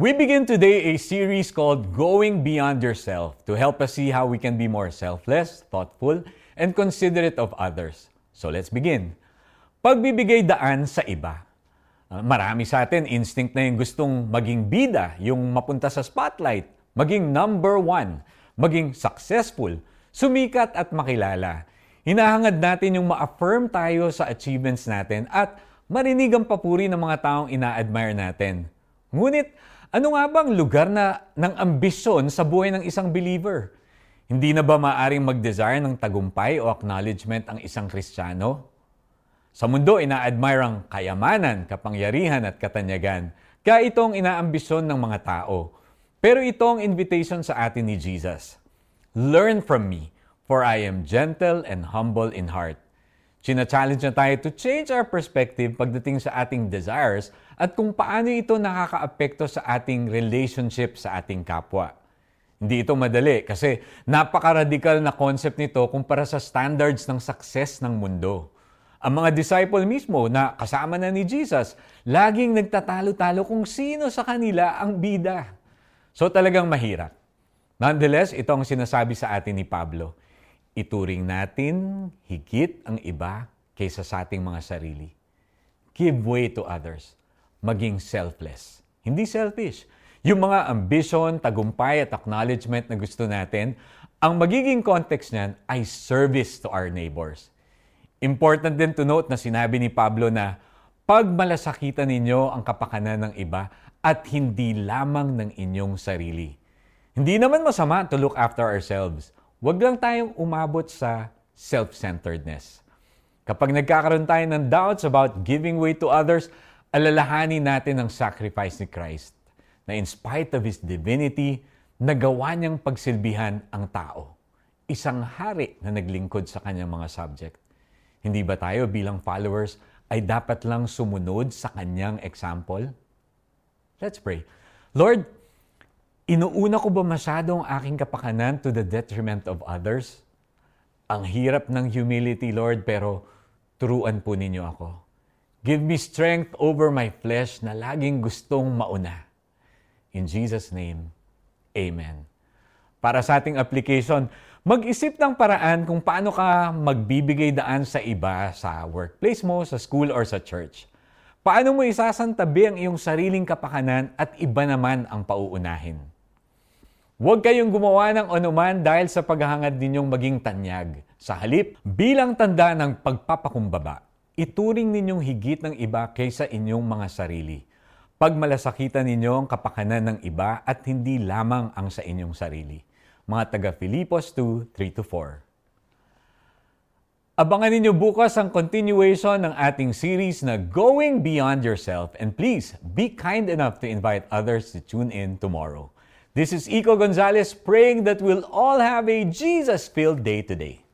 We begin today a series called Going Beyond Yourself to help us see how we can be more selfless, thoughtful, and considerate of others. So let's begin. Pagbibigay daan sa iba. Uh, marami sa atin, instinct na yung gustong maging bida, yung mapunta sa spotlight, maging number one, maging successful, sumikat at makilala. Hinahangad natin yung ma-affirm tayo sa achievements natin at marinig ang papuri ng mga taong ina-admire natin. Ngunit, ano nga bang lugar na ng ambisyon sa buhay ng isang believer? Hindi na ba maaring mag-desire ng tagumpay o acknowledgement ang isang Kristiyano? Sa mundo, ina-admire ang kayamanan, kapangyarihan at katanyagan. Kaya itong inaambisyon ng mga tao. Pero ito ang invitation sa atin ni Jesus. Learn from me, for I am gentle and humble in heart. China-challenge na tayo to change our perspective pagdating sa ating desires at kung paano ito nakakaapekto sa ating relationship sa ating kapwa. Hindi ito madali kasi napaka-radical na concept nito kumpara sa standards ng success ng mundo. Ang mga disciple mismo na kasama na ni Jesus, laging nagtatalo-talo kung sino sa kanila ang bida. So talagang mahirap. Nonetheless, ito ang sinasabi sa atin ni Pablo ituring natin higit ang iba kaysa sa ating mga sarili. Give way to others. Maging selfless. Hindi selfish. Yung mga ambition, tagumpay at acknowledgement na gusto natin, ang magiging context niyan ay service to our neighbors. Important din to note na sinabi ni Pablo na pag malasakitan ninyo ang kapakanan ng iba at hindi lamang ng inyong sarili. Hindi naman masama to look after ourselves. Huwag lang tayong umabot sa self-centeredness. Kapag nagkakaroon tayo ng doubts about giving way to others, alalahanin natin ang sacrifice ni Christ na in spite of His divinity, nagawa niyang pagsilbihan ang tao. Isang hari na naglingkod sa kanyang mga subject. Hindi ba tayo bilang followers ay dapat lang sumunod sa kanyang example? Let's pray. Lord, Inuuna ko ba masyado ang aking kapakanan to the detriment of others? Ang hirap ng humility, Lord, pero turuan po ninyo ako. Give me strength over my flesh na laging gustong mauna. In Jesus' name, Amen. Para sa ating application, mag-isip ng paraan kung paano ka magbibigay daan sa iba sa workplace mo, sa school, or sa church. Paano mo isasantabi ang iyong sariling kapakanan at iba naman ang pauunahin? Huwag kayong gumawa ng anuman dahil sa paghahangad ninyong maging tanyag. Sa halip, bilang tanda ng pagpapakumbaba, ituring ninyong higit ng iba kaysa inyong mga sarili. Pagmalasakitan ninyo ang kapakanan ng iba at hindi lamang ang sa inyong sarili. Mga taga Filipos 2, 3-4 Abangan ninyo bukas ang continuation ng ating series na Going Beyond Yourself and please be kind enough to invite others to tune in tomorrow. This is Iko Gonzalez praying that we'll all have a Jesus filled day today.